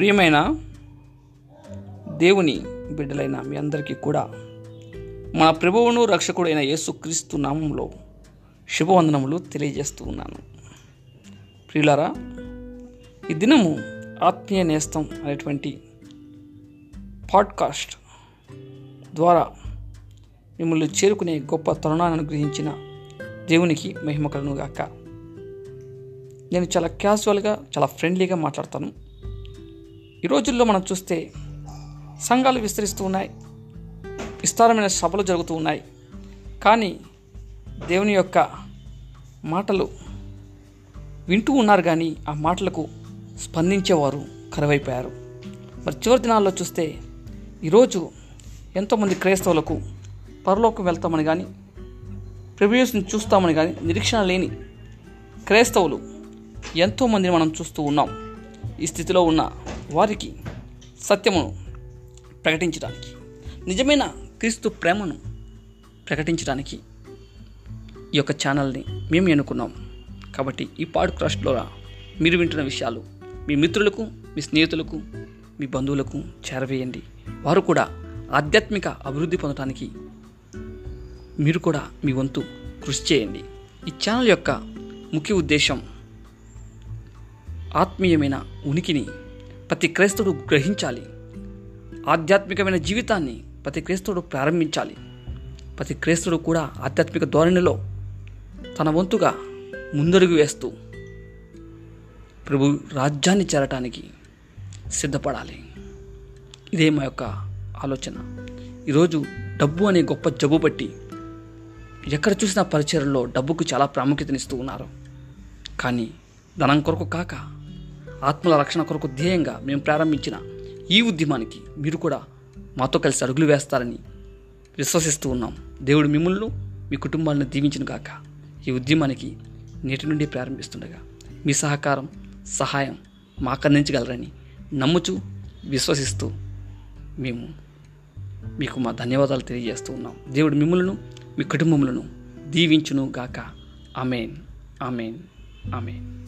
ప్రియమైన దేవుని బిడ్డలైన మీ అందరికీ కూడా మన ప్రభువును రక్షకుడైన యేసుక్రీస్తు నామంలో శుభవందనములు తెలియజేస్తూ ఉన్నాను. ప్రియులారా ఈ దినము ఆత్మీయ నేస్తం అనేటువంటి పాడ్కాస్ట్ ద్వారా మిమ్మల్ని చేరుకునే గొప్ప తరుణాన్ని అనుగ్రహించిన దేవునికి మహిమ కలను గాక నేను చాలా క్యాజువల్గా చాలా ఫ్రెండ్లీగా మాట్లాడతాను. ఈ రోజుల్లో మనం చూస్తే సంఘాలు విస్తరిస్తూ ఉన్నాయి. విస్తారమైన సభలు జరుగుతూ ఉన్నాయి. కానీ దేవుని యొక్క మాటలు వింటూ ఉన్నారు కానీ ఆ మాటలకు స్పందించేవారు కరువైపోయారు. మరి చివరి దినాల్లో చూస్తే ఈరోజు ఎంతోమంది క్రైస్తవులకు పరలోకం వెళ్తామని కానీ ప్రివ్యూస్ని చూస్తామని కానీ నిరీక్షణ లేని క్రైస్తవులు ఎంతోమందిని మనం చూస్తూ ఉన్నాం. ఈ స్థితిలో ఉన్న వారికి సత్యమును ప్రకటించడానికి నిజమైన క్రీస్తు ప్రేమను ప్రకటించడానికి ఈ యొక్క ఛానల్ని మేము ఎన్నుకున్నాం. కాబట్టి ఈ పాడ్కాస్ట్లో మీరు వింటున్న విషయాలు మీ మిత్రులకు మీ స్నేహితులకు మీ బంధువులకు చేరవేయండి. వారు కూడా ఆధ్యాత్మిక అభివృద్ధి పొందడానికి మీరు కూడా మీ వంతు కృషి చేయండి. ఈ ఛానల్ యొక్క ముఖ్య ఉద్దేశం ఆత్మీయమైన ఉనికిని ప్రతి క్రైస్తవుడు గ్రహించాలి. ఆధ్యాత్మికమైన జీవితాన్ని ప్రతి క్రైస్తవుడు ప్రారంభించాలి. ప్రతి క్రైస్తవుడు కూడా ఆధ్యాత్మిక ధోరణిలో తన వంతుగా ముందడుగు వేస్తూ ప్రభు రాజ్యాన్ని చేరటానికి సిద్ధపడాలి. ఇదే మా యొక్క ఆలోచన. ఈరోజు డబ్బు అనే గొప్ప జబ్బు బట్టి ఎక్కడ చూసినా పరిచయంలో డబ్బుకు చాలా ప్రాముఖ్యతనిస్తూ ఉన్నారు. కానీ ధనం కొరకు కాక ఆత్మల రక్షణ కొరకు ధ్యేయంగా మేము ప్రారంభించిన ఈ ఉద్యమానికి మీరు కూడా మాతో కలిసి అడుగులు వేస్తారని విశ్వసిస్తూ ఉన్నాం. దేవుడు మిమ్మల్ని మీ కుటుంబాలను దీవించిన గాక. ఈ ఉద్యమానికి నేటి నుండి ప్రారంభిస్తుండగా మీ సహకారం సహాయం మాకు అందించగలరని నమ్ముచూ విశ్వసిస్తూ మేము మీకు మా ధన్యవాదాలు తెలియజేస్తూ ఉన్నాం. దేవుడు మిమ్మల్ని మీ కుటుంబములను దీవించును గాక. అమేన్ అమేన్ అమేన్